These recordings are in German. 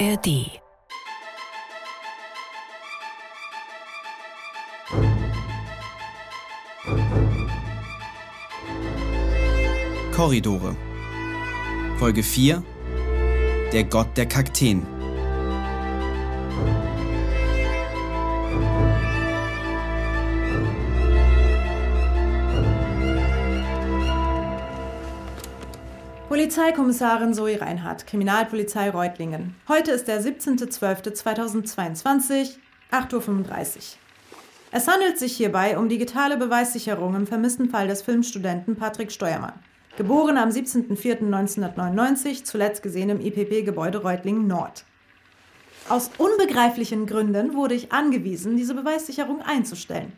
ARD. Korridore. Folge 4. Der Gott der Kakteen. Polizeikommissarin Zoe Reinhardt, Kriminalpolizei Reutlingen. Heute ist der 17.12.2022, 8.35 Uhr. Es handelt sich hierbei um digitale Beweissicherung im vermissten Fall des Filmstudenten Patrick Steuermann. Geboren am 17.04.1999, zuletzt gesehen im IPP-Gebäude Reutlingen Nord. Aus unbegreiflichen Gründen wurde ich angewiesen, diese Beweissicherung einzustellen.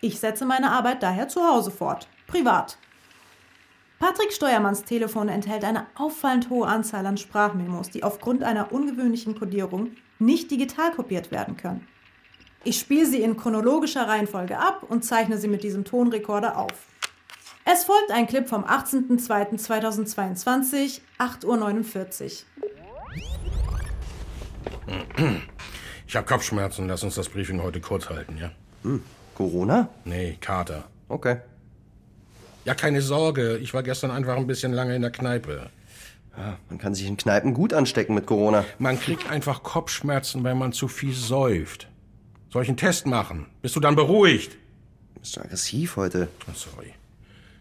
Ich setze meine Arbeit daher zu Hause fort, privat. Patrick Steuermanns Telefon enthält eine auffallend hohe Anzahl an Sprachmemos, die aufgrund einer ungewöhnlichen Kodierung nicht digital kopiert werden können. Ich spiele sie in chronologischer Reihenfolge ab und zeichne sie mit diesem Tonrekorder auf. Es folgt ein Clip vom 18.02.2022, 8.49 Uhr. Ich habe Kopfschmerzen. Lass uns das Briefing heute kurz halten, ja? Hm. Corona? Nee, Kater. Okay. Ja, keine Sorge. Ich war gestern einfach ein bisschen lange in der Kneipe. Ja, man kann sich in Kneipen gut anstecken mit Corona. Man kriegt einfach Kopfschmerzen, wenn man zu viel säuft. Soll ich einen Test machen? Bist du dann beruhigt? Bist du aggressiv heute? Oh, sorry.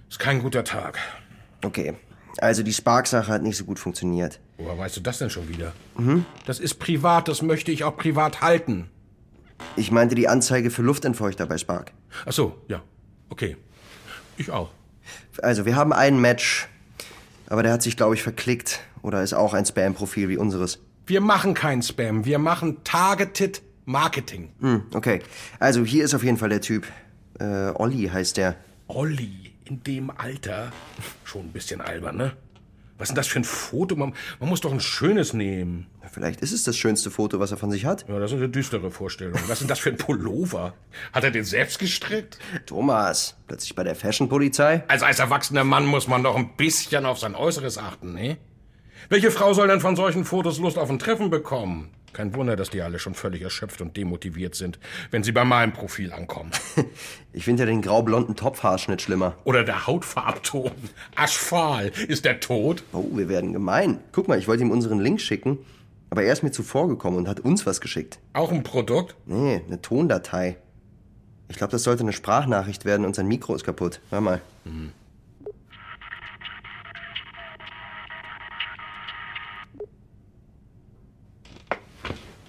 Ist kein guter Tag. Okay. Also die Spark-Sache hat nicht so gut funktioniert. Woher weißt du das denn schon wieder? Mhm. Das ist privat, das möchte ich auch privat halten. Ich meinte die Anzeige für Luftentfeuchter bei Spark. Ach so, ja. Okay. Ich auch. Also, wir haben ein Match, aber der hat sich, glaube ich, verklickt oder ist auch ein Spam-Profil wie unseres. Wir machen kein Spam, wir machen Targeted Marketing. Hm, okay. Also, hier ist auf jeden Fall der Typ. Äh, Olli heißt der. Olli, in dem Alter? Schon ein bisschen albern, ne? Was ist denn das für ein Foto? Man, man muss doch ein schönes nehmen. Vielleicht ist es das schönste Foto, was er von sich hat. Ja, das ist eine düstere Vorstellung. Was ist denn das für ein Pullover? Hat er den selbst gestrickt? Thomas, plötzlich bei der Fashion-Polizei? Also als erwachsener Mann muss man doch ein bisschen auf sein Äußeres achten, ne? Welche Frau soll denn von solchen Fotos Lust auf ein Treffen bekommen? Kein Wunder, dass die alle schon völlig erschöpft und demotiviert sind, wenn sie bei meinem Profil ankommen. Ich finde ja den graublonden Topfhaarschnitt schlimmer. Oder der Hautfarbton. Aschfahl. Ist der tot? Oh, wir werden gemein. Guck mal, ich wollte ihm unseren Link schicken, aber er ist mir zuvor gekommen und hat uns was geschickt. Auch ein Produkt? Nee, eine Tondatei. Ich glaube, das sollte eine Sprachnachricht werden und sein Mikro ist kaputt. Hör mal. Mhm.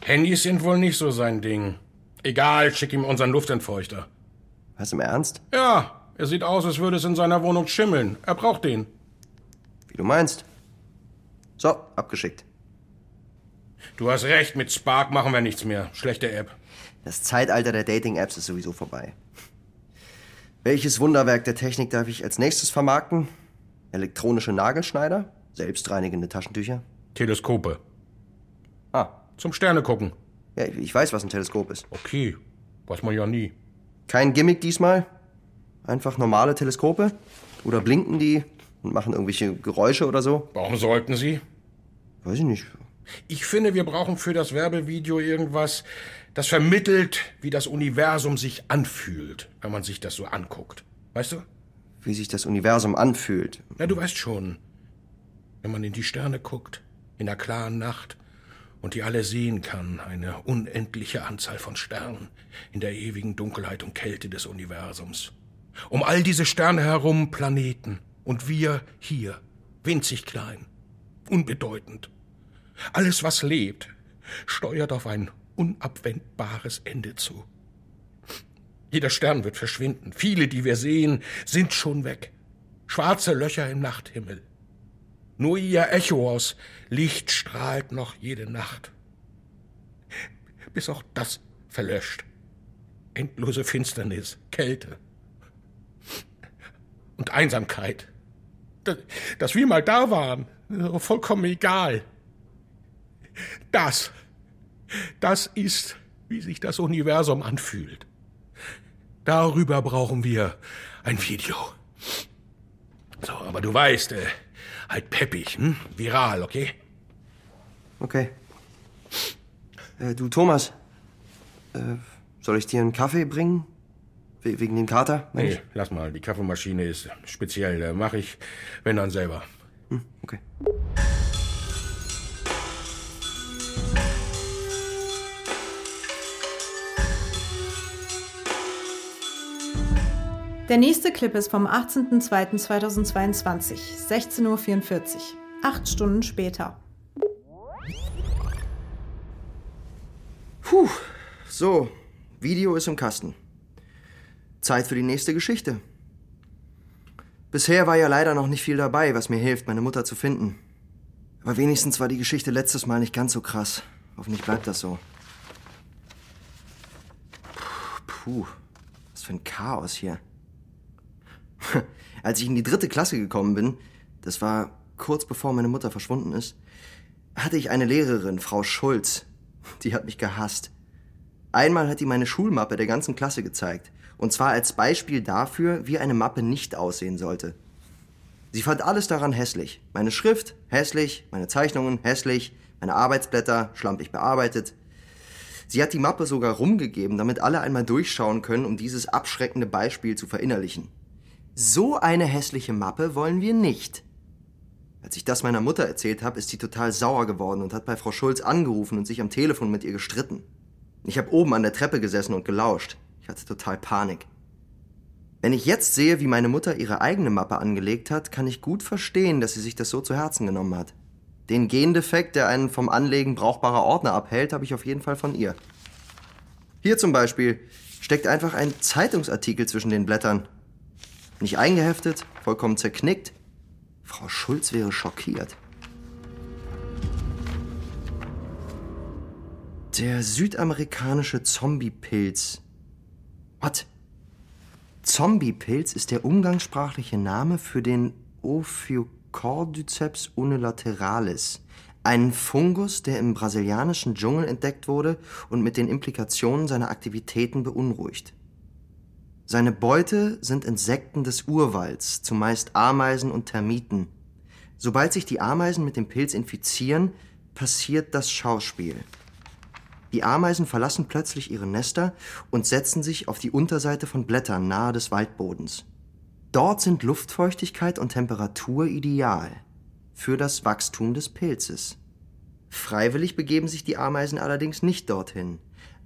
Handys sind wohl nicht so sein Ding. Egal, schick ihm unseren Luftentfeuchter. Was im Ernst? Ja, er sieht aus, als würde es in seiner Wohnung schimmeln. Er braucht den. Wie du meinst. So, abgeschickt. Du hast recht, mit Spark machen wir nichts mehr. Schlechte App. Das Zeitalter der Dating-Apps ist sowieso vorbei. Welches Wunderwerk der Technik darf ich als nächstes vermarkten? Elektronische Nagelschneider? Selbstreinigende Taschentücher? Teleskope. Ah, zum Sterne gucken. Ja, ich weiß, was ein Teleskop ist. Okay, weiß man ja nie. Kein Gimmick diesmal? Einfach normale Teleskope? Oder blinken die und machen irgendwelche Geräusche oder so? Warum sollten sie? Weiß ich nicht. Ich finde, wir brauchen für das Werbevideo irgendwas, das vermittelt, wie das Universum sich anfühlt, wenn man sich das so anguckt. Weißt du? Wie sich das Universum anfühlt. Ja, du weißt schon. Wenn man in die Sterne guckt, in der klaren Nacht, und die alle sehen kann, eine unendliche Anzahl von Sternen in der ewigen Dunkelheit und Kälte des Universums. Um all diese Sterne herum Planeten und wir hier, winzig klein, unbedeutend. Alles, was lebt, steuert auf ein unabwendbares Ende zu. Jeder Stern wird verschwinden. Viele, die wir sehen, sind schon weg. Schwarze Löcher im Nachthimmel. Nur ihr Echo aus Licht strahlt noch jede Nacht. Bis auch das verlöscht. Endlose Finsternis, Kälte und Einsamkeit. Dass wir mal da waren, vollkommen egal. Das, das ist, wie sich das Universum anfühlt. Darüber brauchen wir ein Video. So, aber du weißt, äh, halt peppig, hm? Viral, okay? Okay. Äh, du, Thomas. Äh, soll ich dir einen Kaffee bringen? We wegen dem Kater? Nee, lass mal. Die Kaffeemaschine ist speziell. Da mache ich, wenn dann selber. Hm, okay. Der nächste Clip ist vom 18.02.2022, 16.44 Uhr. Acht Stunden später. Puh, so, Video ist im Kasten. Zeit für die nächste Geschichte. Bisher war ja leider noch nicht viel dabei, was mir hilft, meine Mutter zu finden. Aber wenigstens war die Geschichte letztes Mal nicht ganz so krass. Hoffentlich bleibt das so. Puh, was für ein Chaos hier. Als ich in die dritte Klasse gekommen bin, das war kurz bevor meine Mutter verschwunden ist, hatte ich eine Lehrerin, Frau Schulz. Die hat mich gehasst. Einmal hat die meine Schulmappe der ganzen Klasse gezeigt. Und zwar als Beispiel dafür, wie eine Mappe nicht aussehen sollte. Sie fand alles daran hässlich. Meine Schrift hässlich, meine Zeichnungen hässlich, meine Arbeitsblätter schlampig bearbeitet. Sie hat die Mappe sogar rumgegeben, damit alle einmal durchschauen können, um dieses abschreckende Beispiel zu verinnerlichen. So eine hässliche Mappe wollen wir nicht. Als ich das meiner Mutter erzählt habe, ist sie total sauer geworden und hat bei Frau Schulz angerufen und sich am Telefon mit ihr gestritten. Ich habe oben an der Treppe gesessen und gelauscht. Ich hatte total Panik. Wenn ich jetzt sehe, wie meine Mutter ihre eigene Mappe angelegt hat, kann ich gut verstehen, dass sie sich das so zu Herzen genommen hat. Den Gendefekt, der einen vom Anlegen brauchbarer Ordner abhält, habe ich auf jeden Fall von ihr. Hier zum Beispiel steckt einfach ein Zeitungsartikel zwischen den Blättern. Nicht eingeheftet, vollkommen zerknickt. Frau Schulz wäre schockiert. Der südamerikanische Zombiepilz. Was? Zombiepilz ist der umgangssprachliche Name für den Ophiocordyceps unilateralis, einen Fungus, der im brasilianischen Dschungel entdeckt wurde und mit den Implikationen seiner Aktivitäten beunruhigt. Seine Beute sind Insekten des Urwalds, zumeist Ameisen und Termiten. Sobald sich die Ameisen mit dem Pilz infizieren, passiert das Schauspiel. Die Ameisen verlassen plötzlich ihre Nester und setzen sich auf die Unterseite von Blättern nahe des Waldbodens. Dort sind Luftfeuchtigkeit und Temperatur ideal für das Wachstum des Pilzes. Freiwillig begeben sich die Ameisen allerdings nicht dorthin.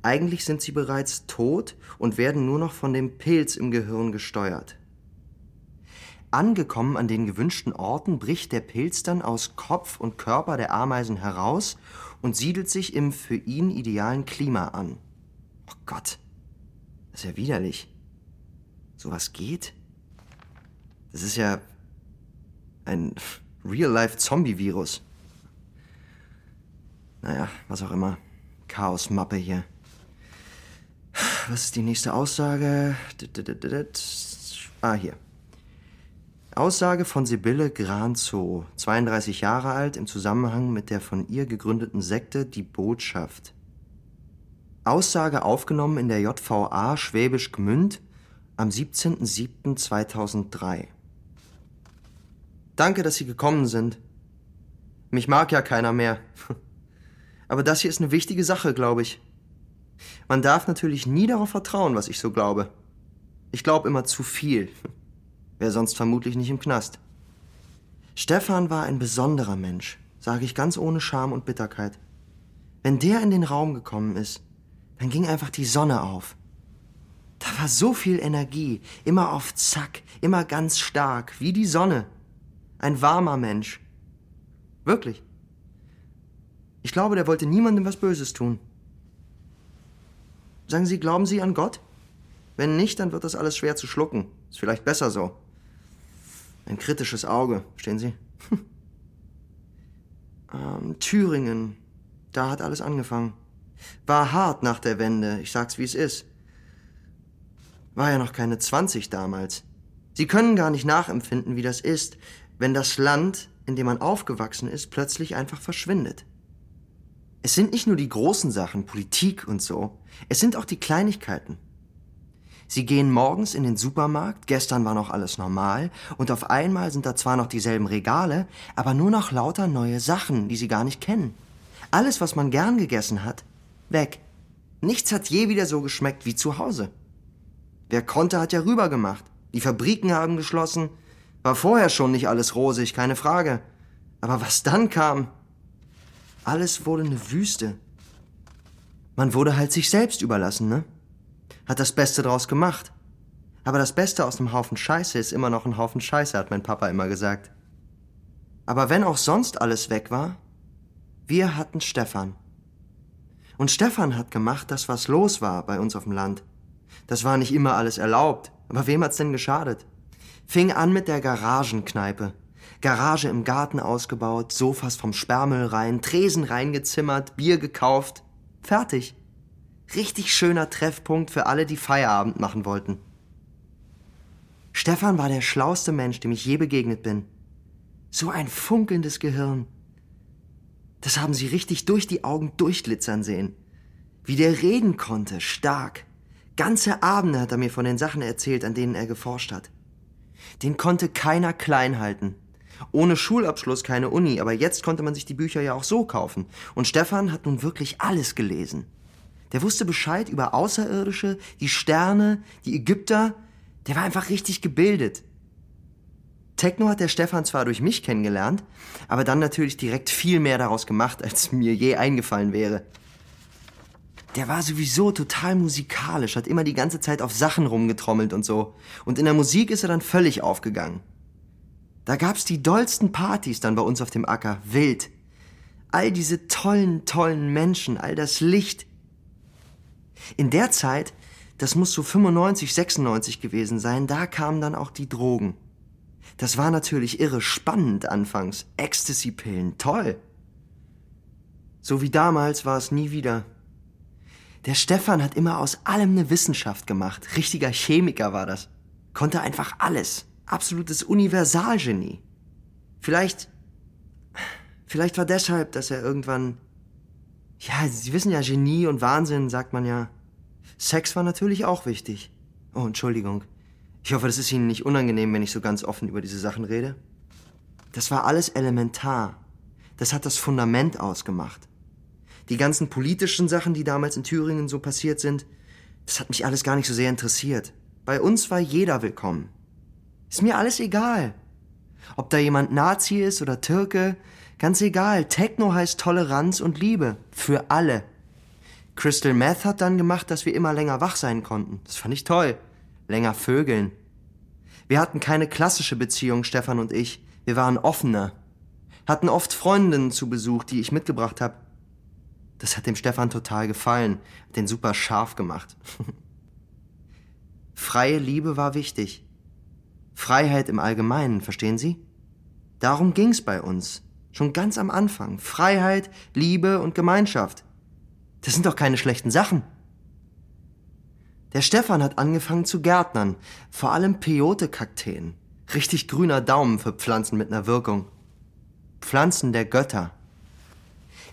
Eigentlich sind sie bereits tot und werden nur noch von dem Pilz im Gehirn gesteuert. Angekommen an den gewünschten Orten bricht der Pilz dann aus Kopf und Körper der Ameisen heraus und siedelt sich im für ihn idealen Klima an. Oh Gott, das ist ja widerlich. Sowas geht? Das ist ja ein Real-Life-Zombie-Virus. Naja, was auch immer. Chaos-Mappe hier. Was ist die nächste Aussage? Ah, hier. Aussage von Sibylle Granzow, 32 Jahre alt, im Zusammenhang mit der von ihr gegründeten Sekte Die Botschaft. Aussage aufgenommen in der JVA Schwäbisch Gmünd am 17.07.2003. Danke, dass Sie gekommen sind. Mich mag ja keiner mehr. Aber das hier ist eine wichtige Sache, glaube ich. Man darf natürlich nie darauf vertrauen, was ich so glaube. Ich glaube immer zu viel. Wäre sonst vermutlich nicht im Knast. Stefan war ein besonderer Mensch, sage ich ganz ohne Scham und Bitterkeit. Wenn der in den Raum gekommen ist, dann ging einfach die Sonne auf. Da war so viel Energie, immer auf Zack, immer ganz stark, wie die Sonne. Ein warmer Mensch. Wirklich. Ich glaube, der wollte niemandem was Böses tun. Sagen Sie, glauben Sie an Gott? Wenn nicht, dann wird das alles schwer zu schlucken. Ist vielleicht besser so. Ein kritisches Auge, stehen Sie? ähm, Thüringen, da hat alles angefangen. War hart nach der Wende, ich sag's wie es ist. War ja noch keine 20 damals. Sie können gar nicht nachempfinden, wie das ist, wenn das Land, in dem man aufgewachsen ist, plötzlich einfach verschwindet. Es sind nicht nur die großen Sachen, Politik und so, es sind auch die Kleinigkeiten. Sie gehen morgens in den Supermarkt, gestern war noch alles normal, und auf einmal sind da zwar noch dieselben Regale, aber nur noch lauter neue Sachen, die Sie gar nicht kennen. Alles, was man gern gegessen hat, weg. Nichts hat je wieder so geschmeckt wie zu Hause. Wer konnte, hat ja rübergemacht. Die Fabriken haben geschlossen. War vorher schon nicht alles rosig, keine Frage. Aber was dann kam, alles wurde eine Wüste. Man wurde halt sich selbst überlassen, ne? Hat das Beste draus gemacht. Aber das Beste aus einem Haufen Scheiße ist immer noch ein Haufen Scheiße, hat mein Papa immer gesagt. Aber wenn auch sonst alles weg war, wir hatten Stefan. Und Stefan hat gemacht, dass was los war bei uns auf dem Land. Das war nicht immer alles erlaubt, aber wem hat's denn geschadet? Fing an mit der Garagenkneipe. Garage im Garten ausgebaut, Sofas vom Sperrmüll rein, Tresen reingezimmert, Bier gekauft. Fertig. Richtig schöner Treffpunkt für alle, die Feierabend machen wollten. Stefan war der schlauste Mensch, dem ich je begegnet bin. So ein funkelndes Gehirn. Das haben sie richtig durch die Augen durchglitzern sehen. Wie der reden konnte, stark. Ganze Abende hat er mir von den Sachen erzählt, an denen er geforscht hat. Den konnte keiner klein halten. Ohne Schulabschluss keine Uni, aber jetzt konnte man sich die Bücher ja auch so kaufen. Und Stefan hat nun wirklich alles gelesen. Der wusste Bescheid über Außerirdische, die Sterne, die Ägypter. Der war einfach richtig gebildet. Techno hat der Stefan zwar durch mich kennengelernt, aber dann natürlich direkt viel mehr daraus gemacht, als mir je eingefallen wäre. Der war sowieso total musikalisch, hat immer die ganze Zeit auf Sachen rumgetrommelt und so. Und in der Musik ist er dann völlig aufgegangen. Da gab's die dollsten Partys dann bei uns auf dem Acker, wild. All diese tollen, tollen Menschen, all das Licht. In der Zeit, das muss so 95, 96 gewesen sein, da kamen dann auch die Drogen. Das war natürlich irre spannend anfangs. Ecstasy-Pillen, toll. So wie damals war es nie wieder. Der Stefan hat immer aus allem eine Wissenschaft gemacht. Richtiger Chemiker war das. Konnte einfach alles. Absolutes Universalgenie. Vielleicht, vielleicht war deshalb, dass er irgendwann, ja, Sie wissen ja, Genie und Wahnsinn, sagt man ja. Sex war natürlich auch wichtig. Oh, Entschuldigung. Ich hoffe, das ist Ihnen nicht unangenehm, wenn ich so ganz offen über diese Sachen rede. Das war alles elementar. Das hat das Fundament ausgemacht. Die ganzen politischen Sachen, die damals in Thüringen so passiert sind, das hat mich alles gar nicht so sehr interessiert. Bei uns war jeder willkommen. Ist mir alles egal. Ob da jemand Nazi ist oder Türke, ganz egal. Techno heißt Toleranz und Liebe. Für alle. Crystal Meth hat dann gemacht, dass wir immer länger wach sein konnten. Das fand ich toll länger vögeln. Wir hatten keine klassische Beziehung, Stefan und ich. Wir waren offener. Hatten oft Freundinnen zu Besuch, die ich mitgebracht habe. Das hat dem Stefan total gefallen, hat den super scharf gemacht. Freie Liebe war wichtig. Freiheit im Allgemeinen, verstehen Sie? Darum ging's bei uns. Schon ganz am Anfang. Freiheit, Liebe und Gemeinschaft. Das sind doch keine schlechten Sachen. Der Stefan hat angefangen zu gärtnern, vor allem Peyote-Kakteen. Richtig grüner Daumen für Pflanzen mit einer Wirkung. Pflanzen der Götter.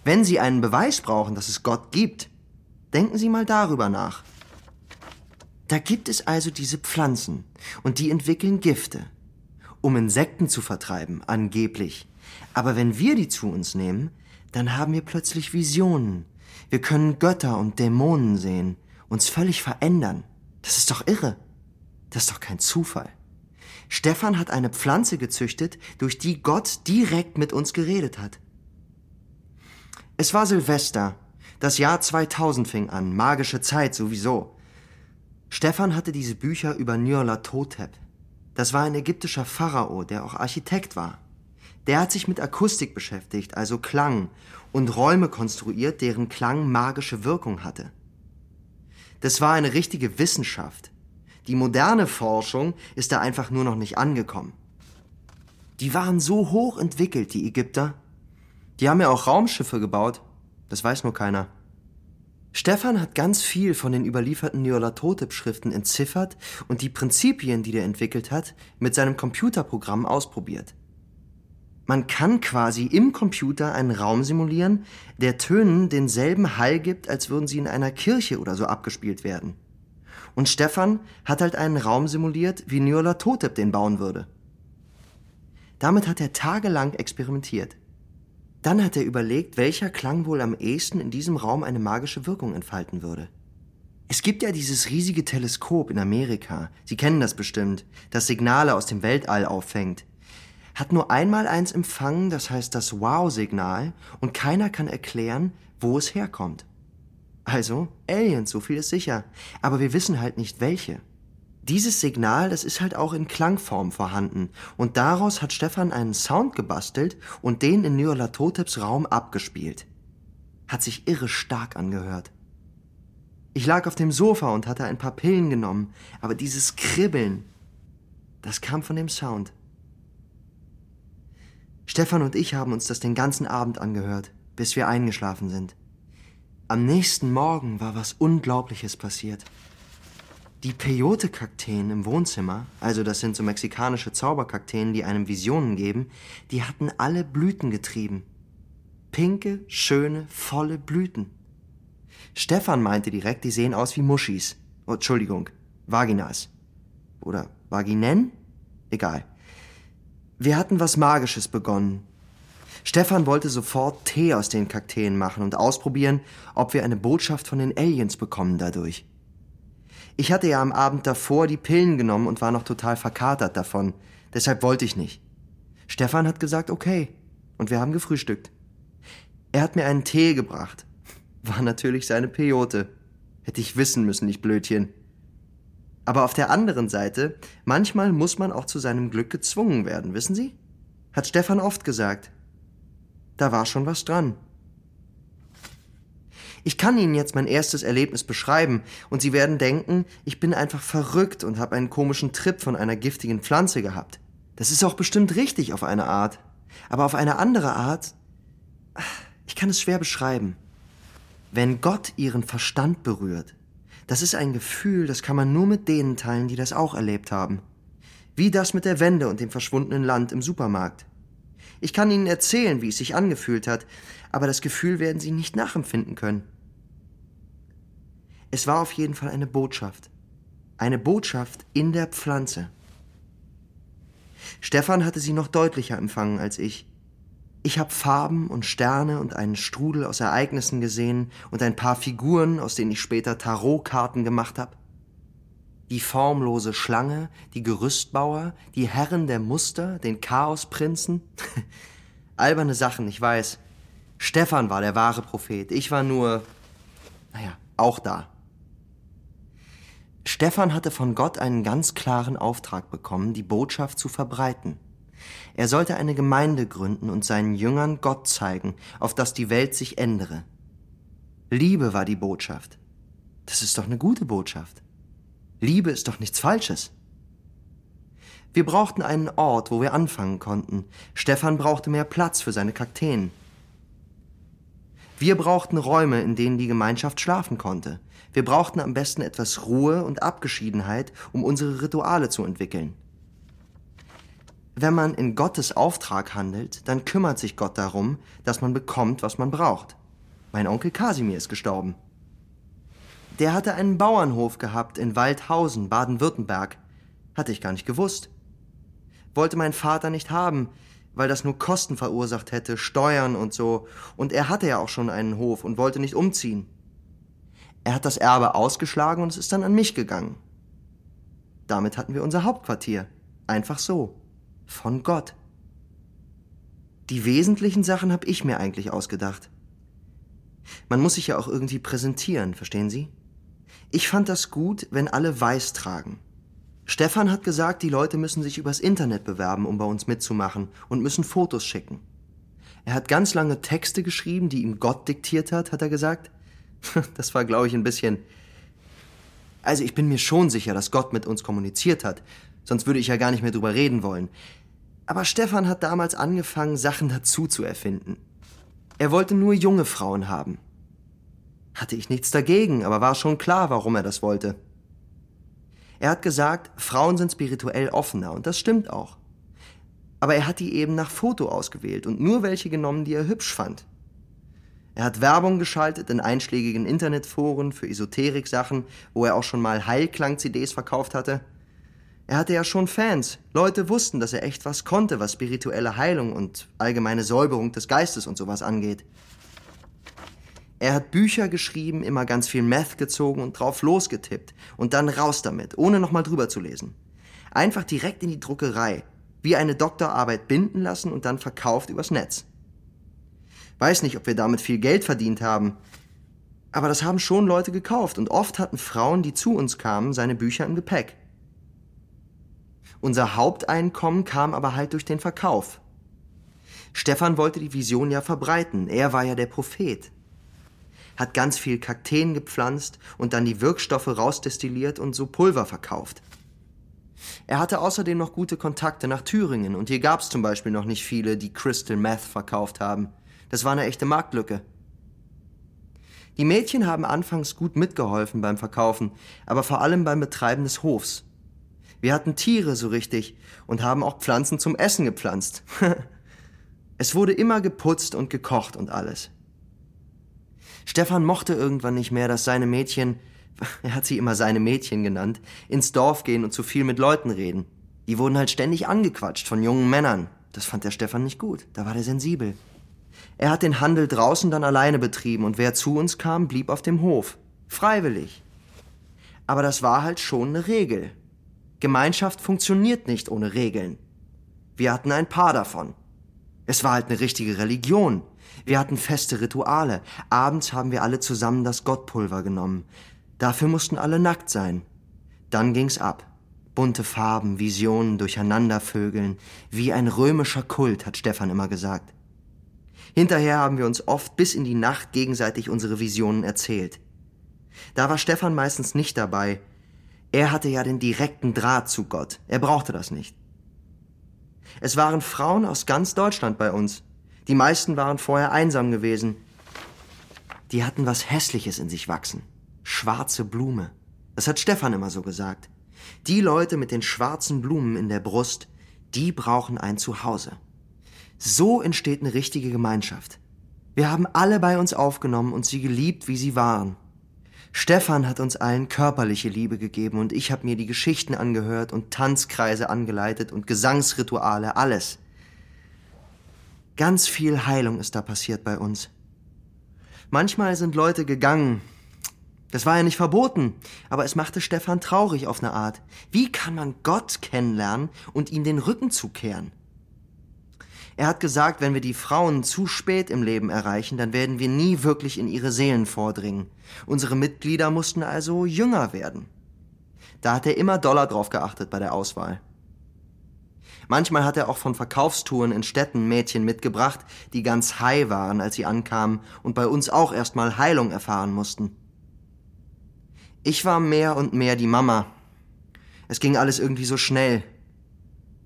Wenn Sie einen Beweis brauchen, dass es Gott gibt, denken Sie mal darüber nach. Da gibt es also diese Pflanzen und die entwickeln Gifte, um Insekten zu vertreiben, angeblich. Aber wenn wir die zu uns nehmen, dann haben wir plötzlich Visionen. Wir können Götter und Dämonen sehen uns völlig verändern. Das ist doch irre. Das ist doch kein Zufall. Stefan hat eine Pflanze gezüchtet, durch die Gott direkt mit uns geredet hat. Es war Silvester. Das Jahr 2000 fing an, magische Zeit sowieso. Stefan hatte diese Bücher über Nyarlathotep. Das war ein ägyptischer Pharao, der auch Architekt war. Der hat sich mit Akustik beschäftigt, also Klang, und Räume konstruiert, deren Klang magische Wirkung hatte. Das war eine richtige Wissenschaft. Die moderne Forschung ist da einfach nur noch nicht angekommen. Die waren so hoch entwickelt, die Ägypter. Die haben ja auch Raumschiffe gebaut. Das weiß nur keiner. Stefan hat ganz viel von den überlieferten Nyarlathotep-Schriften entziffert und die Prinzipien, die der entwickelt hat, mit seinem Computerprogramm ausprobiert. Man kann quasi im Computer einen Raum simulieren, der Tönen denselben Hall gibt, als würden sie in einer Kirche oder so abgespielt werden. Und Stefan hat halt einen Raum simuliert, wie Nyarlathotep den bauen würde. Damit hat er tagelang experimentiert. Dann hat er überlegt, welcher Klang wohl am ehesten in diesem Raum eine magische Wirkung entfalten würde. Es gibt ja dieses riesige Teleskop in Amerika, Sie kennen das bestimmt, das Signale aus dem Weltall auffängt. Hat nur einmal eins empfangen, das heißt das Wow-Signal, und keiner kann erklären, wo es herkommt. Also, Aliens, so viel ist sicher, aber wir wissen halt nicht welche. Dieses Signal, das ist halt auch in Klangform vorhanden. Und daraus hat Stefan einen Sound gebastelt und den in Nyarlathoteps Raum abgespielt. Hat sich irre stark angehört. Ich lag auf dem Sofa und hatte ein paar Pillen genommen, aber dieses Kribbeln, das kam von dem Sound. Stefan und ich haben uns das den ganzen Abend angehört, bis wir eingeschlafen sind. Am nächsten Morgen war was Unglaubliches passiert. Die Peyote-Kakteen im Wohnzimmer, also das sind so mexikanische Zauberkakteen, die einem Visionen geben, die hatten alle Blüten getrieben. Pinke, schöne, volle Blüten. Stefan meinte direkt, die sehen aus wie Muschis. Oh, Entschuldigung, Vaginas. Oder Vaginen? Egal. Wir hatten was Magisches begonnen. Stefan wollte sofort Tee aus den Kakteen machen und ausprobieren, ob wir eine Botschaft von den Aliens bekommen dadurch. Ich hatte ja am Abend davor die Pillen genommen und war noch total verkatert davon. Deshalb wollte ich nicht. Stefan hat gesagt, okay. Und wir haben gefrühstückt. Er hat mir einen Tee gebracht. War natürlich seine Peyote. Hätte ich wissen müssen, ich Blödchen. Aber auf der anderen Seite, manchmal muss man auch zu seinem Glück gezwungen werden, wissen Sie? Hat Stefan oft gesagt. Da war schon was dran. Ich kann Ihnen jetzt mein erstes Erlebnis beschreiben und Sie werden denken, ich bin einfach verrückt und habe einen komischen Trip von einer giftigen Pflanze gehabt. Das ist auch bestimmt richtig auf eine Art. Aber auf eine andere Art, ich kann es schwer beschreiben. Wenn Gott Ihren Verstand berührt, das ist ein Gefühl, das kann man nur mit denen teilen, die das auch erlebt haben. Wie das mit der Wende und dem verschwundenen Land im Supermarkt. Ich kann Ihnen erzählen, wie es sich angefühlt hat, aber das Gefühl werden Sie nicht nachempfinden können. Es war auf jeden Fall eine Botschaft. Eine Botschaft in der Pflanze. Stefan hatte sie noch deutlicher empfangen als ich. Ich habe Farben und Sterne und einen Strudel aus Ereignissen gesehen und ein paar Figuren, aus denen ich später Tarotkarten gemacht habe. Die formlose Schlange, die Gerüstbauer, die Herren der Muster, den Chaosprinzen. Alberne Sachen, ich weiß. Stefan war der wahre Prophet. Ich war nur, naja, auch da. Stefan hatte von Gott einen ganz klaren Auftrag bekommen, die Botschaft zu verbreiten. Er sollte eine Gemeinde gründen und seinen Jüngern Gott zeigen, auf dass die Welt sich ändere. Liebe war die Botschaft. Das ist doch eine gute Botschaft. Liebe ist doch nichts Falsches. Wir brauchten einen Ort, wo wir anfangen konnten. Stefan brauchte mehr Platz für seine Kakteen. Wir brauchten Räume, in denen die Gemeinschaft schlafen konnte. Wir brauchten am besten etwas Ruhe und Abgeschiedenheit, um unsere Rituale zu entwickeln. Wenn man in Gottes Auftrag handelt, dann kümmert sich Gott darum, dass man bekommt, was man braucht. Mein Onkel Kasimir ist gestorben. Der hatte einen Bauernhof gehabt in Waldhausen, Baden-Württemberg. Hatte ich gar nicht gewusst. Wollte mein Vater nicht haben, weil das nur Kosten verursacht hätte, Steuern und so. Und er hatte ja auch schon einen Hof und wollte nicht umziehen. Er hat das Erbe ausgeschlagen und es ist dann an mich gegangen. Damit hatten wir unser Hauptquartier. Einfach so. Von Gott. Die wesentlichen Sachen habe ich mir eigentlich ausgedacht. Man muss sich ja auch irgendwie präsentieren, verstehen Sie? Ich fand das gut, wenn alle weiß tragen. Stefan hat gesagt, die Leute müssen sich übers Internet bewerben, um bei uns mitzumachen und müssen Fotos schicken. Er hat ganz lange Texte geschrieben, die ihm Gott diktiert hat, hat er gesagt. Das war, glaube ich, ein bisschen. Also ich bin mir schon sicher, dass Gott mit uns kommuniziert hat, sonst würde ich ja gar nicht mehr drüber reden wollen. Aber Stefan hat damals angefangen, Sachen dazu zu erfinden. Er wollte nur junge Frauen haben. Hatte ich nichts dagegen, aber war schon klar, warum er das wollte. Er hat gesagt, Frauen sind spirituell offener, und das stimmt auch. Aber er hat die eben nach Foto ausgewählt und nur welche genommen, die er hübsch fand. Er hat Werbung geschaltet in einschlägigen Internetforen für Esoterik-Sachen, wo er auch schon mal Heilklang-CDs verkauft hatte. Er hatte ja schon Fans. Leute wussten, dass er echt was konnte, was spirituelle Heilung und allgemeine Säuberung des Geistes und sowas angeht. Er hat Bücher geschrieben, immer ganz viel Meth gezogen und drauf losgetippt und dann raus damit, ohne nochmal drüber zu lesen. Einfach direkt in die Druckerei, wie eine Doktorarbeit binden lassen und dann verkauft übers Netz. Weiß nicht, ob wir damit viel Geld verdient haben, aber das haben schon Leute gekauft und oft hatten Frauen, die zu uns kamen, seine Bücher im Gepäck. Unser Haupteinkommen kam aber halt durch den Verkauf. Stefan wollte die Vision ja verbreiten, er war ja der Prophet. Hat ganz viel Kakteen gepflanzt und dann die Wirkstoffe rausdestilliert und so Pulver verkauft. Er hatte außerdem noch gute Kontakte nach Thüringen und hier gab's zum Beispiel noch nicht viele, die Crystal Meth verkauft haben. Das war eine echte Marktlücke. Die Mädchen haben anfangs gut mitgeholfen beim Verkaufen, aber vor allem beim Betreiben des Hofs. Wir hatten Tiere so richtig und haben auch Pflanzen zum Essen gepflanzt. es wurde immer geputzt und gekocht und alles. Stefan mochte irgendwann nicht mehr, dass seine Mädchen, er hat sie immer seine Mädchen genannt, ins Dorf gehen und zu viel mit Leuten reden. Die wurden halt ständig angequatscht von jungen Männern. Das fand der Stefan nicht gut. Da war der sensibel. Er hat den Handel draußen dann alleine betrieben und wer zu uns kam, blieb auf dem Hof. Freiwillig. Aber das war halt schon eine Regel. Gemeinschaft funktioniert nicht ohne Regeln. Wir hatten ein paar davon. Es war halt eine richtige Religion. Wir hatten feste Rituale. Abends haben wir alle zusammen das Gottpulver genommen. Dafür mussten alle nackt sein. Dann ging's ab. Bunte Farben, Visionen, Durcheinandervögeln. Wie ein römischer Kult, hat Stefan immer gesagt. Hinterher haben wir uns oft bis in die Nacht gegenseitig unsere Visionen erzählt. Da war Stefan meistens nicht dabei. Er hatte ja den direkten Draht zu Gott. Er brauchte das nicht. Es waren Frauen aus ganz Deutschland bei uns. Die meisten waren vorher einsam gewesen. Die hatten was Hässliches in sich wachsen. Schwarze Blume. Das hat Stefan immer so gesagt. Die Leute mit den schwarzen Blumen in der Brust, die brauchen ein Zuhause. So entsteht eine richtige Gemeinschaft. Wir haben alle bei uns aufgenommen und sie geliebt, wie sie waren. Stefan hat uns allen körperliche Liebe gegeben und ich habe mir die Geschichten angehört und Tanzkreise angeleitet und Gesangsrituale, alles. Ganz viel Heilung ist da passiert bei uns. Manchmal sind Leute gegangen. Das war ja nicht verboten, aber es machte Stefan traurig auf eine Art. Wie kann man Gott kennenlernen und ihm den Rücken zukehren? Er hat gesagt, wenn wir die Frauen zu spät im Leben erreichen, dann werden wir nie wirklich in ihre Seelen vordringen. Unsere Mitglieder mussten also jünger werden. Da hat er immer Dollar drauf geachtet bei der Auswahl. Manchmal hat er auch von Verkaufstouren in Städten Mädchen mitgebracht, die ganz high waren, als sie ankamen und bei uns auch erstmal Heilung erfahren mussten. Ich war mehr und mehr die Mama. Es ging alles irgendwie so schnell.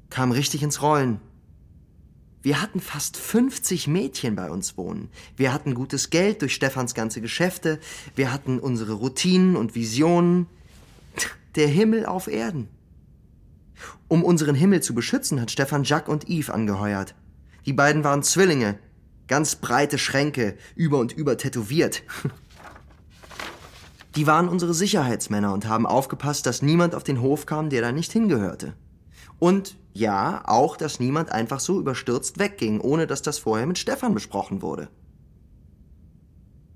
Kam richtig ins Rollen. Wir hatten fast 50 Mädchen bei uns wohnen. Wir hatten gutes Geld durch Stefans ganze Geschäfte. Wir hatten unsere Routinen und Visionen. Der Himmel auf Erden. Um unseren Himmel zu beschützen, hat Stefan Jacques und Yves angeheuert. Die beiden waren Zwillinge. Ganz breite Schränke, über und über tätowiert. Die waren unsere Sicherheitsmänner und haben aufgepasst, dass niemand auf den Hof kam, der da nicht hingehörte. Und ja, auch, dass niemand einfach so überstürzt wegging, ohne dass das vorher mit Stefan besprochen wurde.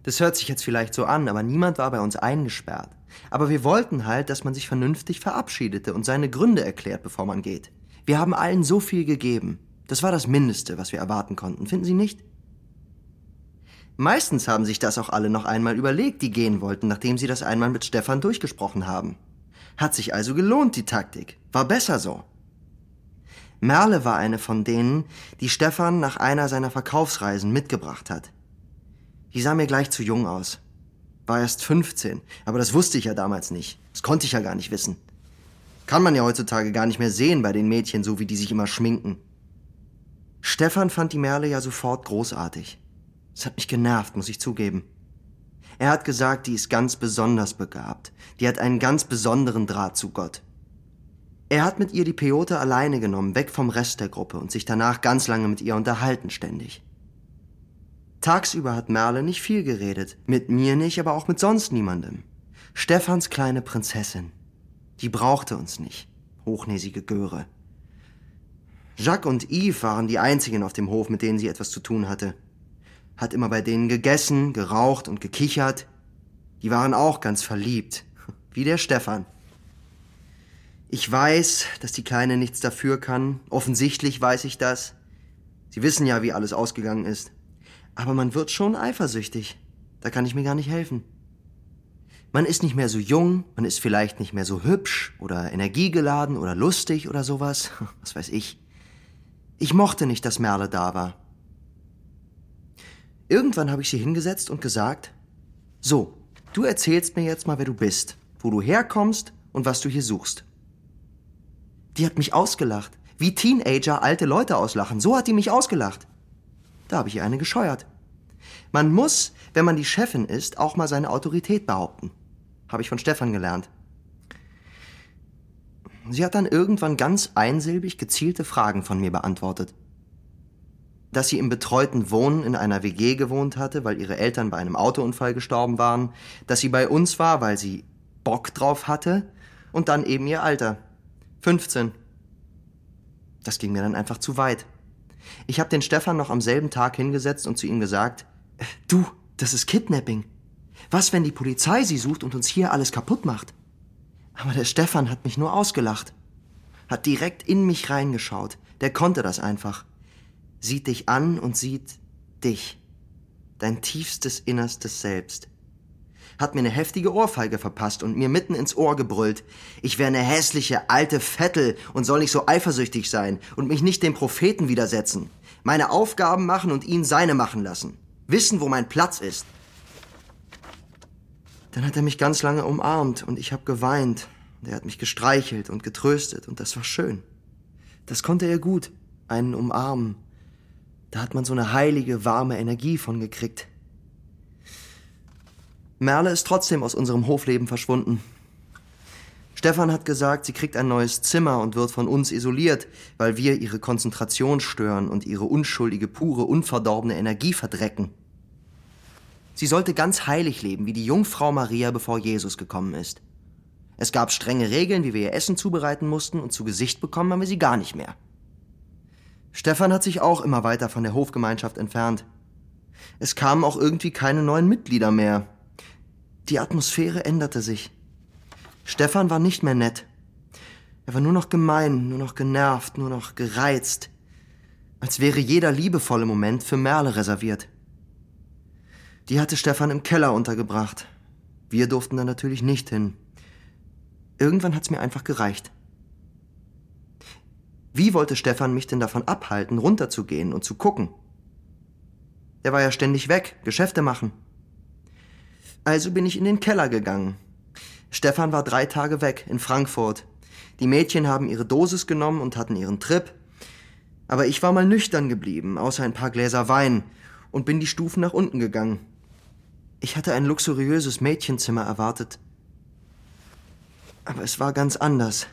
Das hört sich jetzt vielleicht so an, aber niemand war bei uns eingesperrt. Aber wir wollten halt, dass man sich vernünftig verabschiedete und seine Gründe erklärt, bevor man geht. Wir haben allen so viel gegeben. Das war das Mindeste, was wir erwarten konnten, finden Sie nicht? Meistens haben sich das auch alle noch einmal überlegt, die gehen wollten, nachdem sie das einmal mit Stefan durchgesprochen haben. Hat sich also gelohnt, die Taktik. War besser so. Merle war eine von denen, die Stefan nach einer seiner Verkaufsreisen mitgebracht hat. Die sah mir gleich zu jung aus. War erst 15, aber das wusste ich ja damals nicht. Das konnte ich ja gar nicht wissen. Kann man ja heutzutage gar nicht mehr sehen bei den Mädchen, so wie die sich immer schminken. Stefan fand die Merle ja sofort großartig. Es hat mich genervt, muss ich zugeben. Er hat gesagt, die ist ganz besonders begabt. Die hat einen ganz besonderen Draht zu Gott. Er hat mit ihr die Peote alleine genommen, weg vom Rest der Gruppe und sich danach ganz lange mit ihr unterhalten ständig. Tagsüber hat Merle nicht viel geredet, mit mir nicht, aber auch mit sonst niemandem. Stefans kleine Prinzessin. Die brauchte uns nicht. Hochnäsige Göre. Jacques und Yves waren die einzigen auf dem Hof, mit denen sie etwas zu tun hatte. Hat immer bei denen gegessen, geraucht und gekichert. Die waren auch ganz verliebt. Wie der Stefan. Ich weiß, dass die Kleine nichts dafür kann. Offensichtlich weiß ich das. Sie wissen ja, wie alles ausgegangen ist. Aber man wird schon eifersüchtig. Da kann ich mir gar nicht helfen. Man ist nicht mehr so jung, man ist vielleicht nicht mehr so hübsch oder energiegeladen oder lustig oder sowas. Was weiß ich. Ich mochte nicht, dass Merle da war. Irgendwann habe ich sie hingesetzt und gesagt, so, du erzählst mir jetzt mal, wer du bist, wo du herkommst und was du hier suchst. Die hat mich ausgelacht, wie Teenager alte Leute auslachen. So hat die mich ausgelacht. Da habe ich ihr eine gescheuert. Man muss, wenn man die Chefin ist, auch mal seine Autorität behaupten. Habe ich von Stefan gelernt. Sie hat dann irgendwann ganz einsilbig gezielte Fragen von mir beantwortet. Dass sie im betreuten Wohnen in einer WG gewohnt hatte, weil ihre Eltern bei einem Autounfall gestorben waren, dass sie bei uns war, weil sie Bock drauf hatte und dann eben ihr Alter. 15. Das ging mir dann einfach zu weit. Ich habe den Stefan noch am selben Tag hingesetzt und zu ihm gesagt, du, das ist Kidnapping. Was, wenn die Polizei sie sucht und uns hier alles kaputt macht? Aber der Stefan hat mich nur ausgelacht. Hat direkt in mich reingeschaut. Der konnte das einfach. Sieht dich an und sieht dich. Dein tiefstes Innerstes Selbst. Hat mir eine heftige Ohrfeige verpasst und mir mitten ins Ohr gebrüllt. Ich wäre eine hässliche alte Vettel und soll nicht so eifersüchtig sein und mich nicht dem Propheten widersetzen. Meine Aufgaben machen und ihn seine machen lassen. Wissen, wo mein Platz ist. Dann hat er mich ganz lange umarmt und ich habe geweint. Er hat mich gestreichelt und getröstet und das war schön. Das konnte er gut, einen umarmen. Da hat man so eine heilige, warme Energie von gekriegt. Merle ist trotzdem aus unserem Hofleben verschwunden. Stefan hat gesagt, sie kriegt ein neues Zimmer und wird von uns isoliert, weil wir ihre Konzentration stören und ihre unschuldige, pure, unverdorbene Energie verdrecken. Sie sollte ganz heilig leben, wie die Jungfrau Maria, bevor Jesus gekommen ist. Es gab strenge Regeln, wie wir ihr Essen zubereiten mussten, und zu Gesicht bekommen haben wir sie gar nicht mehr. Stefan hat sich auch immer weiter von der Hofgemeinschaft entfernt. Es kamen auch irgendwie keine neuen Mitglieder mehr. Die Atmosphäre änderte sich. Stefan war nicht mehr nett. Er war nur noch gemein, nur noch genervt, nur noch gereizt. Als wäre jeder liebevolle Moment für Merle reserviert. Die hatte Stefan im Keller untergebracht. Wir durften da natürlich nicht hin. Irgendwann hat's mir einfach gereicht. Wie wollte Stefan mich denn davon abhalten, runterzugehen und zu gucken? Er war ja ständig weg, Geschäfte machen. Also bin ich in den Keller gegangen. Stefan war drei Tage weg, in Frankfurt. Die Mädchen haben ihre Dosis genommen und hatten ihren Trip. Aber ich war mal nüchtern geblieben, außer ein paar Gläser Wein, und bin die Stufen nach unten gegangen. Ich hatte ein luxuriöses Mädchenzimmer erwartet. Aber es war ganz anders.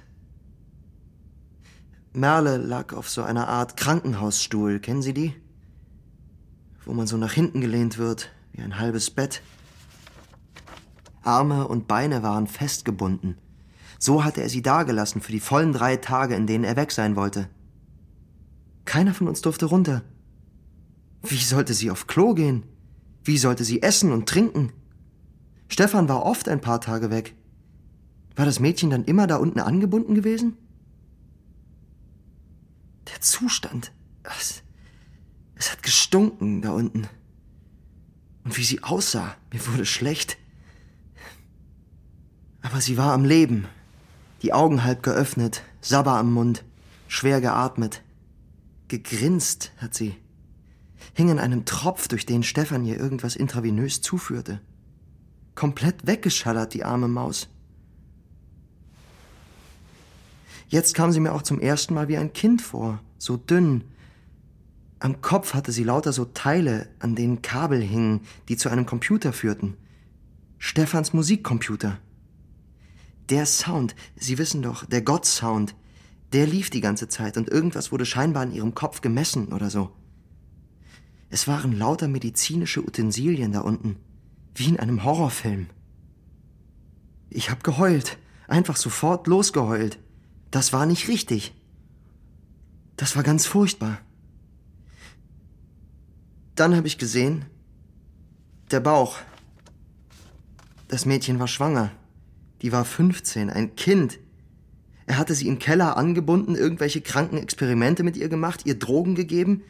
Merle lag auf so einer Art Krankenhausstuhl, kennen Sie die? Wo man so nach hinten gelehnt wird, wie ein halbes Bett. Arme und Beine waren festgebunden. So hatte er sie dagelassen für die vollen drei Tage, in denen er weg sein wollte. Keiner von uns durfte runter. Wie sollte sie auf Klo gehen? Wie sollte sie essen und trinken? Stefan war oft ein paar Tage weg. War das Mädchen dann immer da unten angebunden gewesen? Der Zustand. Es, es hat gestunken da unten. Und wie sie aussah, mir wurde schlecht. Aber sie war am Leben. Die Augen halb geöffnet, Sabber am Mund, schwer geatmet. Gegrinst hat sie hing an einem Tropf, durch den Stefan ihr irgendwas intravenös zuführte. Komplett weggeschallert, die arme Maus. Jetzt kam sie mir auch zum ersten Mal wie ein Kind vor, so dünn. Am Kopf hatte sie lauter so Teile, an denen Kabel hingen, die zu einem Computer führten. Stefans Musikcomputer. Der Sound, Sie wissen doch, der Gott-Sound, der lief die ganze Zeit und irgendwas wurde scheinbar in ihrem Kopf gemessen oder so. Es waren lauter medizinische Utensilien da unten, wie in einem Horrorfilm. Ich hab geheult, einfach sofort losgeheult. Das war nicht richtig. Das war ganz furchtbar. Dann habe ich gesehen, der Bauch. Das Mädchen war schwanger. Die war 15, ein Kind. Er hatte sie im Keller angebunden, irgendwelche kranken Experimente mit ihr gemacht, ihr Drogen gegeben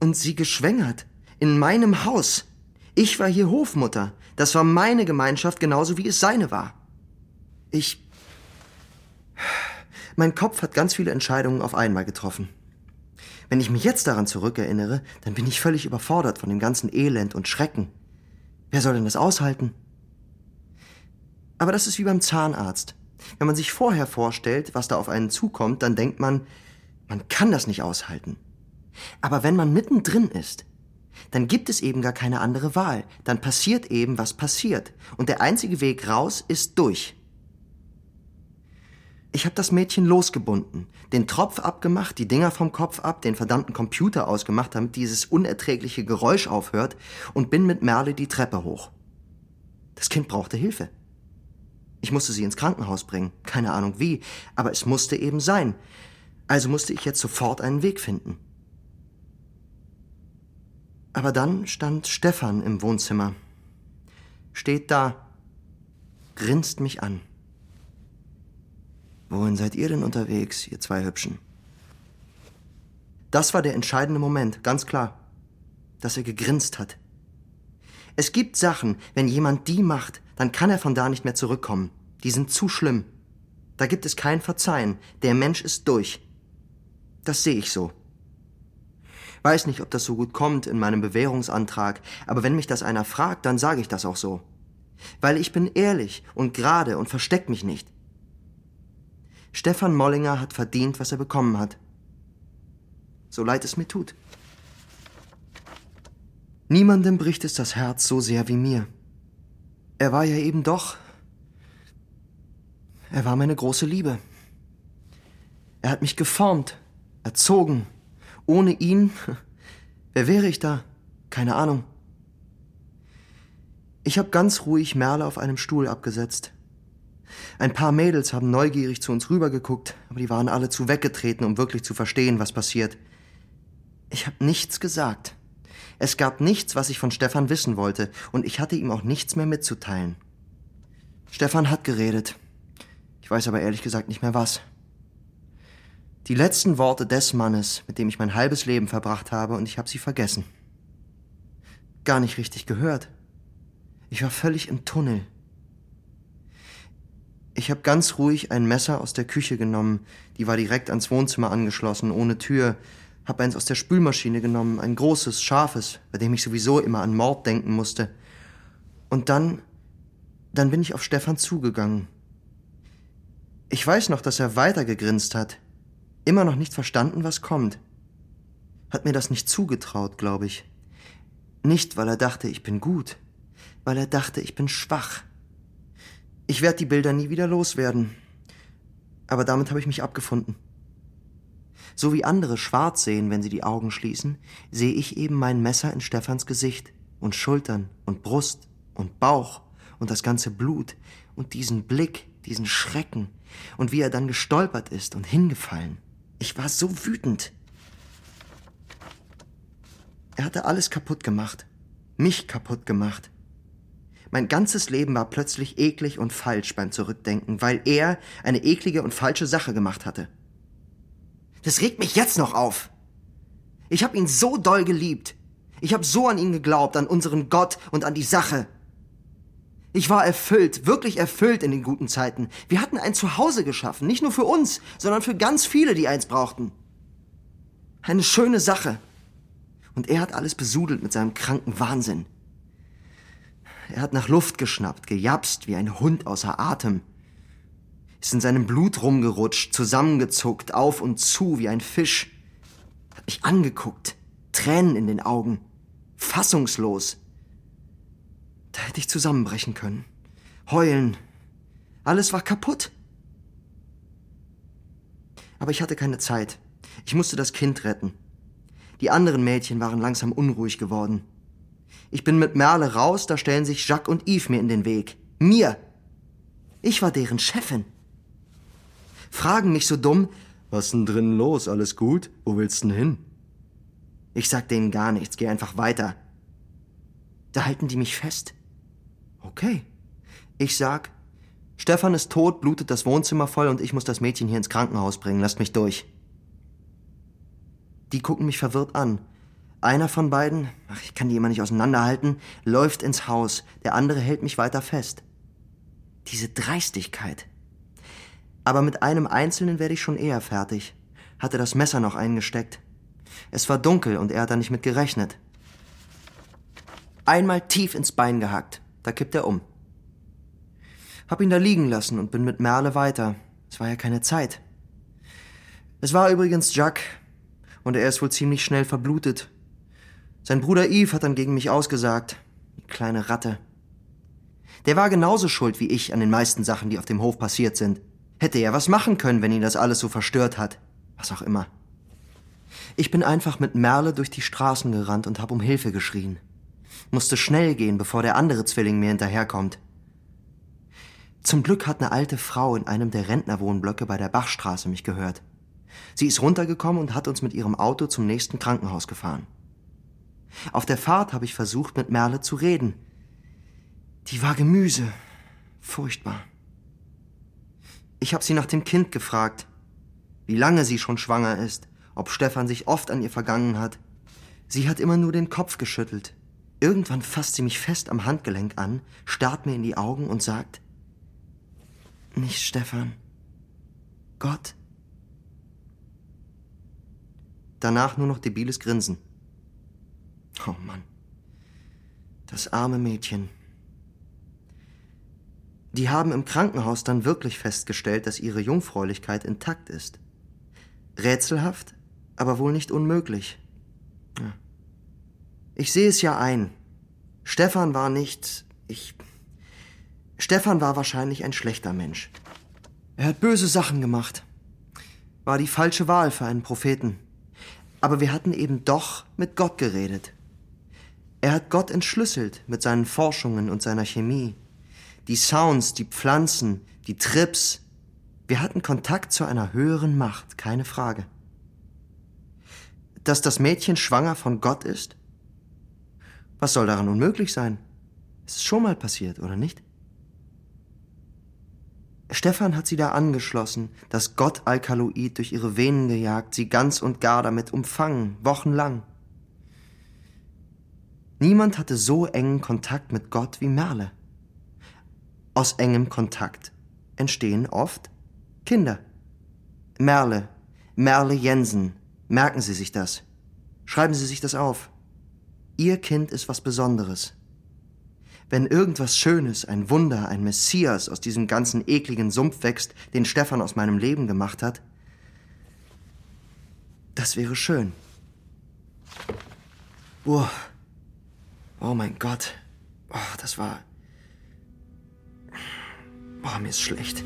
und sie geschwängert. In meinem Haus. Ich war hier Hofmutter. Das war meine Gemeinschaft genauso wie es seine war. Ich. Mein Kopf hat ganz viele Entscheidungen auf einmal getroffen. Wenn ich mich jetzt daran zurückerinnere, dann bin ich völlig überfordert von dem ganzen Elend und Schrecken. Wer soll denn das aushalten? Aber das ist wie beim Zahnarzt. Wenn man sich vorher vorstellt, was da auf einen zukommt, dann denkt man, man kann das nicht aushalten. Aber wenn man mittendrin ist, dann gibt es eben gar keine andere Wahl. Dann passiert eben, was passiert. Und der einzige Weg raus ist durch. Ich habe das Mädchen losgebunden, den Tropf abgemacht, die Dinger vom Kopf ab, den verdammten Computer ausgemacht, damit dieses unerträgliche Geräusch aufhört und bin mit Merle die Treppe hoch. Das Kind brauchte Hilfe. Ich musste sie ins Krankenhaus bringen, keine Ahnung wie, aber es musste eben sein. Also musste ich jetzt sofort einen Weg finden. Aber dann stand Stefan im Wohnzimmer. Steht da, grinst mich an. Wohin seid ihr denn unterwegs, ihr zwei Hübschen? Das war der entscheidende Moment, ganz klar. Dass er gegrinst hat. Es gibt Sachen, wenn jemand die macht, dann kann er von da nicht mehr zurückkommen. Die sind zu schlimm. Da gibt es kein Verzeihen. Der Mensch ist durch. Das sehe ich so. Weiß nicht, ob das so gut kommt in meinem Bewährungsantrag, aber wenn mich das einer fragt, dann sage ich das auch so. Weil ich bin ehrlich und gerade und versteck mich nicht. Stefan Mollinger hat verdient, was er bekommen hat. So leid es mir tut. Niemandem bricht es das Herz so sehr wie mir. Er war ja eben doch. Er war meine große Liebe. Er hat mich geformt, erzogen. Ohne ihn, wer wäre ich da? Keine Ahnung. Ich habe ganz ruhig Merle auf einem Stuhl abgesetzt. Ein paar Mädels haben neugierig zu uns rübergeguckt, aber die waren alle zu weggetreten, um wirklich zu verstehen, was passiert. Ich habe nichts gesagt. Es gab nichts, was ich von Stefan wissen wollte, und ich hatte ihm auch nichts mehr mitzuteilen. Stefan hat geredet. Ich weiß aber ehrlich gesagt nicht mehr was. Die letzten Worte des Mannes, mit dem ich mein halbes Leben verbracht habe, und ich habe sie vergessen. Gar nicht richtig gehört. Ich war völlig im Tunnel. Ich habe ganz ruhig ein Messer aus der Küche genommen, die war direkt ans Wohnzimmer angeschlossen, ohne Tür, hab eins aus der Spülmaschine genommen, ein großes, scharfes, bei dem ich sowieso immer an Mord denken musste. Und dann, dann bin ich auf Stefan zugegangen. Ich weiß noch, dass er weiter gegrinst hat, immer noch nicht verstanden, was kommt. Hat mir das nicht zugetraut, glaube ich. Nicht, weil er dachte, ich bin gut, weil er dachte, ich bin schwach. Ich werde die Bilder nie wieder loswerden. Aber damit habe ich mich abgefunden. So wie andere schwarz sehen, wenn sie die Augen schließen, sehe ich eben mein Messer in Stefans Gesicht und Schultern und Brust und Bauch und das ganze Blut und diesen Blick, diesen Schrecken und wie er dann gestolpert ist und hingefallen. Ich war so wütend. Er hatte alles kaputt gemacht. Mich kaputt gemacht. Mein ganzes Leben war plötzlich eklig und falsch beim Zurückdenken, weil er eine eklige und falsche Sache gemacht hatte. Das regt mich jetzt noch auf. Ich habe ihn so doll geliebt. Ich habe so an ihn geglaubt, an unseren Gott und an die Sache. Ich war erfüllt, wirklich erfüllt in den guten Zeiten. Wir hatten ein Zuhause geschaffen, nicht nur für uns, sondern für ganz viele, die eins brauchten. Eine schöne Sache. Und er hat alles besudelt mit seinem kranken Wahnsinn. Er hat nach Luft geschnappt, gejapst wie ein Hund außer Atem. Ist in seinem Blut rumgerutscht, zusammengezuckt, auf und zu wie ein Fisch. Hat mich angeguckt, Tränen in den Augen, fassungslos. Da hätte ich zusammenbrechen können. Heulen. Alles war kaputt. Aber ich hatte keine Zeit. Ich musste das Kind retten. Die anderen Mädchen waren langsam unruhig geworden. Ich bin mit Merle raus, da stellen sich Jacques und Yves mir in den Weg. Mir. Ich war deren Chefin. Fragen mich so dumm, was denn drin los? Alles gut? Wo willst denn hin? Ich sag denen gar nichts, geh einfach weiter. Da halten die mich fest. Okay. Ich sag, Stefan ist tot, blutet das Wohnzimmer voll und ich muss das Mädchen hier ins Krankenhaus bringen. Lasst mich durch. Die gucken mich verwirrt an. Einer von beiden, ach, ich kann die immer nicht auseinanderhalten, läuft ins Haus. Der andere hält mich weiter fest. Diese Dreistigkeit. Aber mit einem Einzelnen werde ich schon eher fertig. Hatte das Messer noch eingesteckt. Es war dunkel und er hat da nicht mit gerechnet. Einmal tief ins Bein gehackt. Da kippt er um. Hab ihn da liegen lassen und bin mit Merle weiter. Es war ja keine Zeit. Es war übrigens Jack. Und er ist wohl ziemlich schnell verblutet. Sein Bruder Yves hat dann gegen mich ausgesagt. Die kleine Ratte. Der war genauso schuld wie ich an den meisten Sachen, die auf dem Hof passiert sind. Hätte er was machen können, wenn ihn das alles so verstört hat. Was auch immer. Ich bin einfach mit Merle durch die Straßen gerannt und hab um Hilfe geschrien. Musste schnell gehen, bevor der andere Zwilling mir hinterherkommt. Zum Glück hat eine alte Frau in einem der Rentnerwohnblöcke bei der Bachstraße mich gehört. Sie ist runtergekommen und hat uns mit ihrem Auto zum nächsten Krankenhaus gefahren. Auf der Fahrt habe ich versucht, mit Merle zu reden. Die war Gemüse. Furchtbar. Ich habe sie nach dem Kind gefragt, wie lange sie schon schwanger ist, ob Stefan sich oft an ihr vergangen hat. Sie hat immer nur den Kopf geschüttelt. Irgendwann fasst sie mich fest am Handgelenk an, starrt mir in die Augen und sagt, nicht Stefan, Gott. Danach nur noch debiles Grinsen. Oh Mann. Das arme Mädchen. Die haben im Krankenhaus dann wirklich festgestellt, dass ihre Jungfräulichkeit intakt ist. Rätselhaft, aber wohl nicht unmöglich. Ich sehe es ja ein. Stefan war nicht. Ich. Stefan war wahrscheinlich ein schlechter Mensch. Er hat böse Sachen gemacht. War die falsche Wahl für einen Propheten. Aber wir hatten eben doch mit Gott geredet. Er hat Gott entschlüsselt mit seinen Forschungen und seiner Chemie. Die Sounds, die Pflanzen, die Trips. Wir hatten Kontakt zu einer höheren Macht, keine Frage. Dass das Mädchen schwanger von Gott ist? Was soll daran unmöglich sein? Es ist schon mal passiert, oder nicht? Stefan hat sie da angeschlossen, das Gott-Alkaloid durch ihre Venen gejagt, sie ganz und gar damit umfangen, wochenlang. Niemand hatte so engen Kontakt mit Gott wie Merle. Aus engem Kontakt entstehen oft Kinder. Merle, Merle Jensen, merken Sie sich das. Schreiben Sie sich das auf. Ihr Kind ist was Besonderes. Wenn irgendwas Schönes, ein Wunder, ein Messias aus diesem ganzen ekligen Sumpf wächst, den Stefan aus meinem Leben gemacht hat, das wäre schön. Uah. Oh mein Gott. Oh, das war. Oh, mir ist schlecht.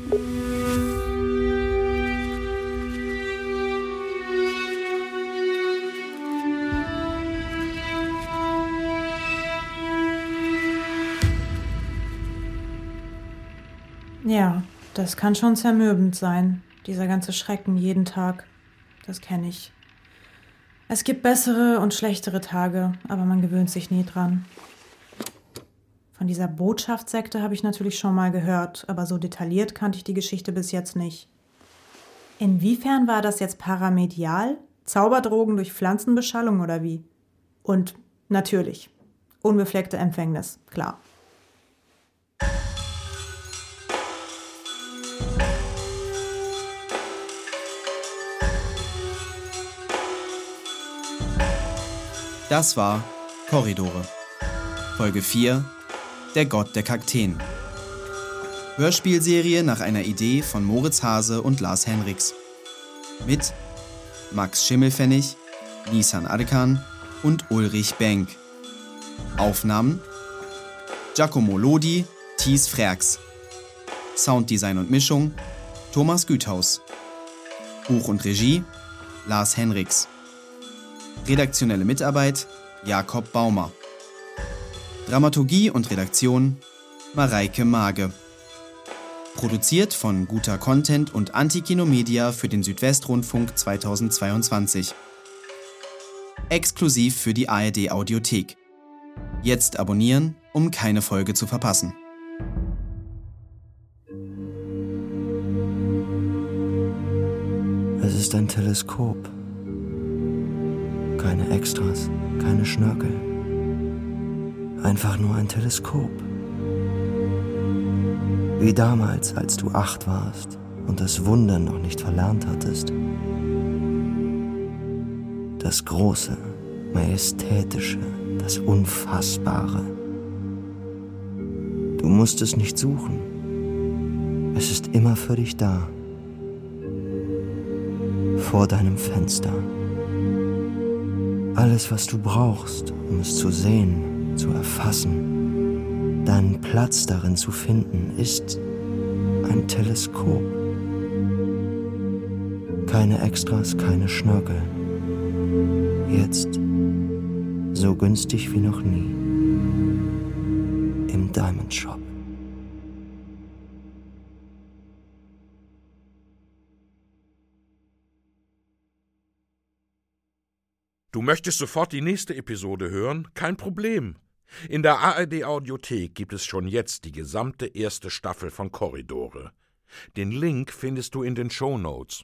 Ja, das kann schon zermürbend sein, dieser ganze Schrecken jeden Tag. Das kenne ich. Es gibt bessere und schlechtere Tage, aber man gewöhnt sich nie dran. Von dieser Botschaftssekte habe ich natürlich schon mal gehört, aber so detailliert kannte ich die Geschichte bis jetzt nicht. Inwiefern war das jetzt paramedial? Zauberdrogen durch Pflanzenbeschallung oder wie? Und natürlich, unbefleckte Empfängnis, klar. Das war Korridore. Folge 4 Der Gott der Kakteen. Hörspielserie nach einer Idee von Moritz Hase und Lars Henriks. Mit Max Schimmelfennig, Nisan Adekan und Ulrich Benk. Aufnahmen Giacomo Lodi, Thies Frerks. Sounddesign und Mischung Thomas Güthaus. Buch und Regie Lars Henriks. Redaktionelle Mitarbeit Jakob Baumer. Dramaturgie und Redaktion Mareike Mage. Produziert von Guter Content und Antikino Media für den Südwestrundfunk 2022. Exklusiv für die ARD Audiothek. Jetzt abonnieren, um keine Folge zu verpassen. Es ist ein Teleskop. Keine Extras, keine Schnörkel. Einfach nur ein Teleskop. Wie damals, als du acht warst und das Wunder noch nicht verlernt hattest. Das Große, Majestätische, das Unfassbare. Du musst es nicht suchen. Es ist immer für dich da. Vor deinem Fenster. Alles, was du brauchst, um es zu sehen, zu erfassen, deinen Platz darin zu finden, ist ein Teleskop. Keine Extras, keine Schnörkel. Jetzt so günstig wie noch nie. Im Diamond Shop. Du möchtest sofort die nächste Episode hören? Kein Problem. In der ARD Audiothek gibt es schon jetzt die gesamte erste Staffel von Korridore. Den Link findest du in den Show Notes.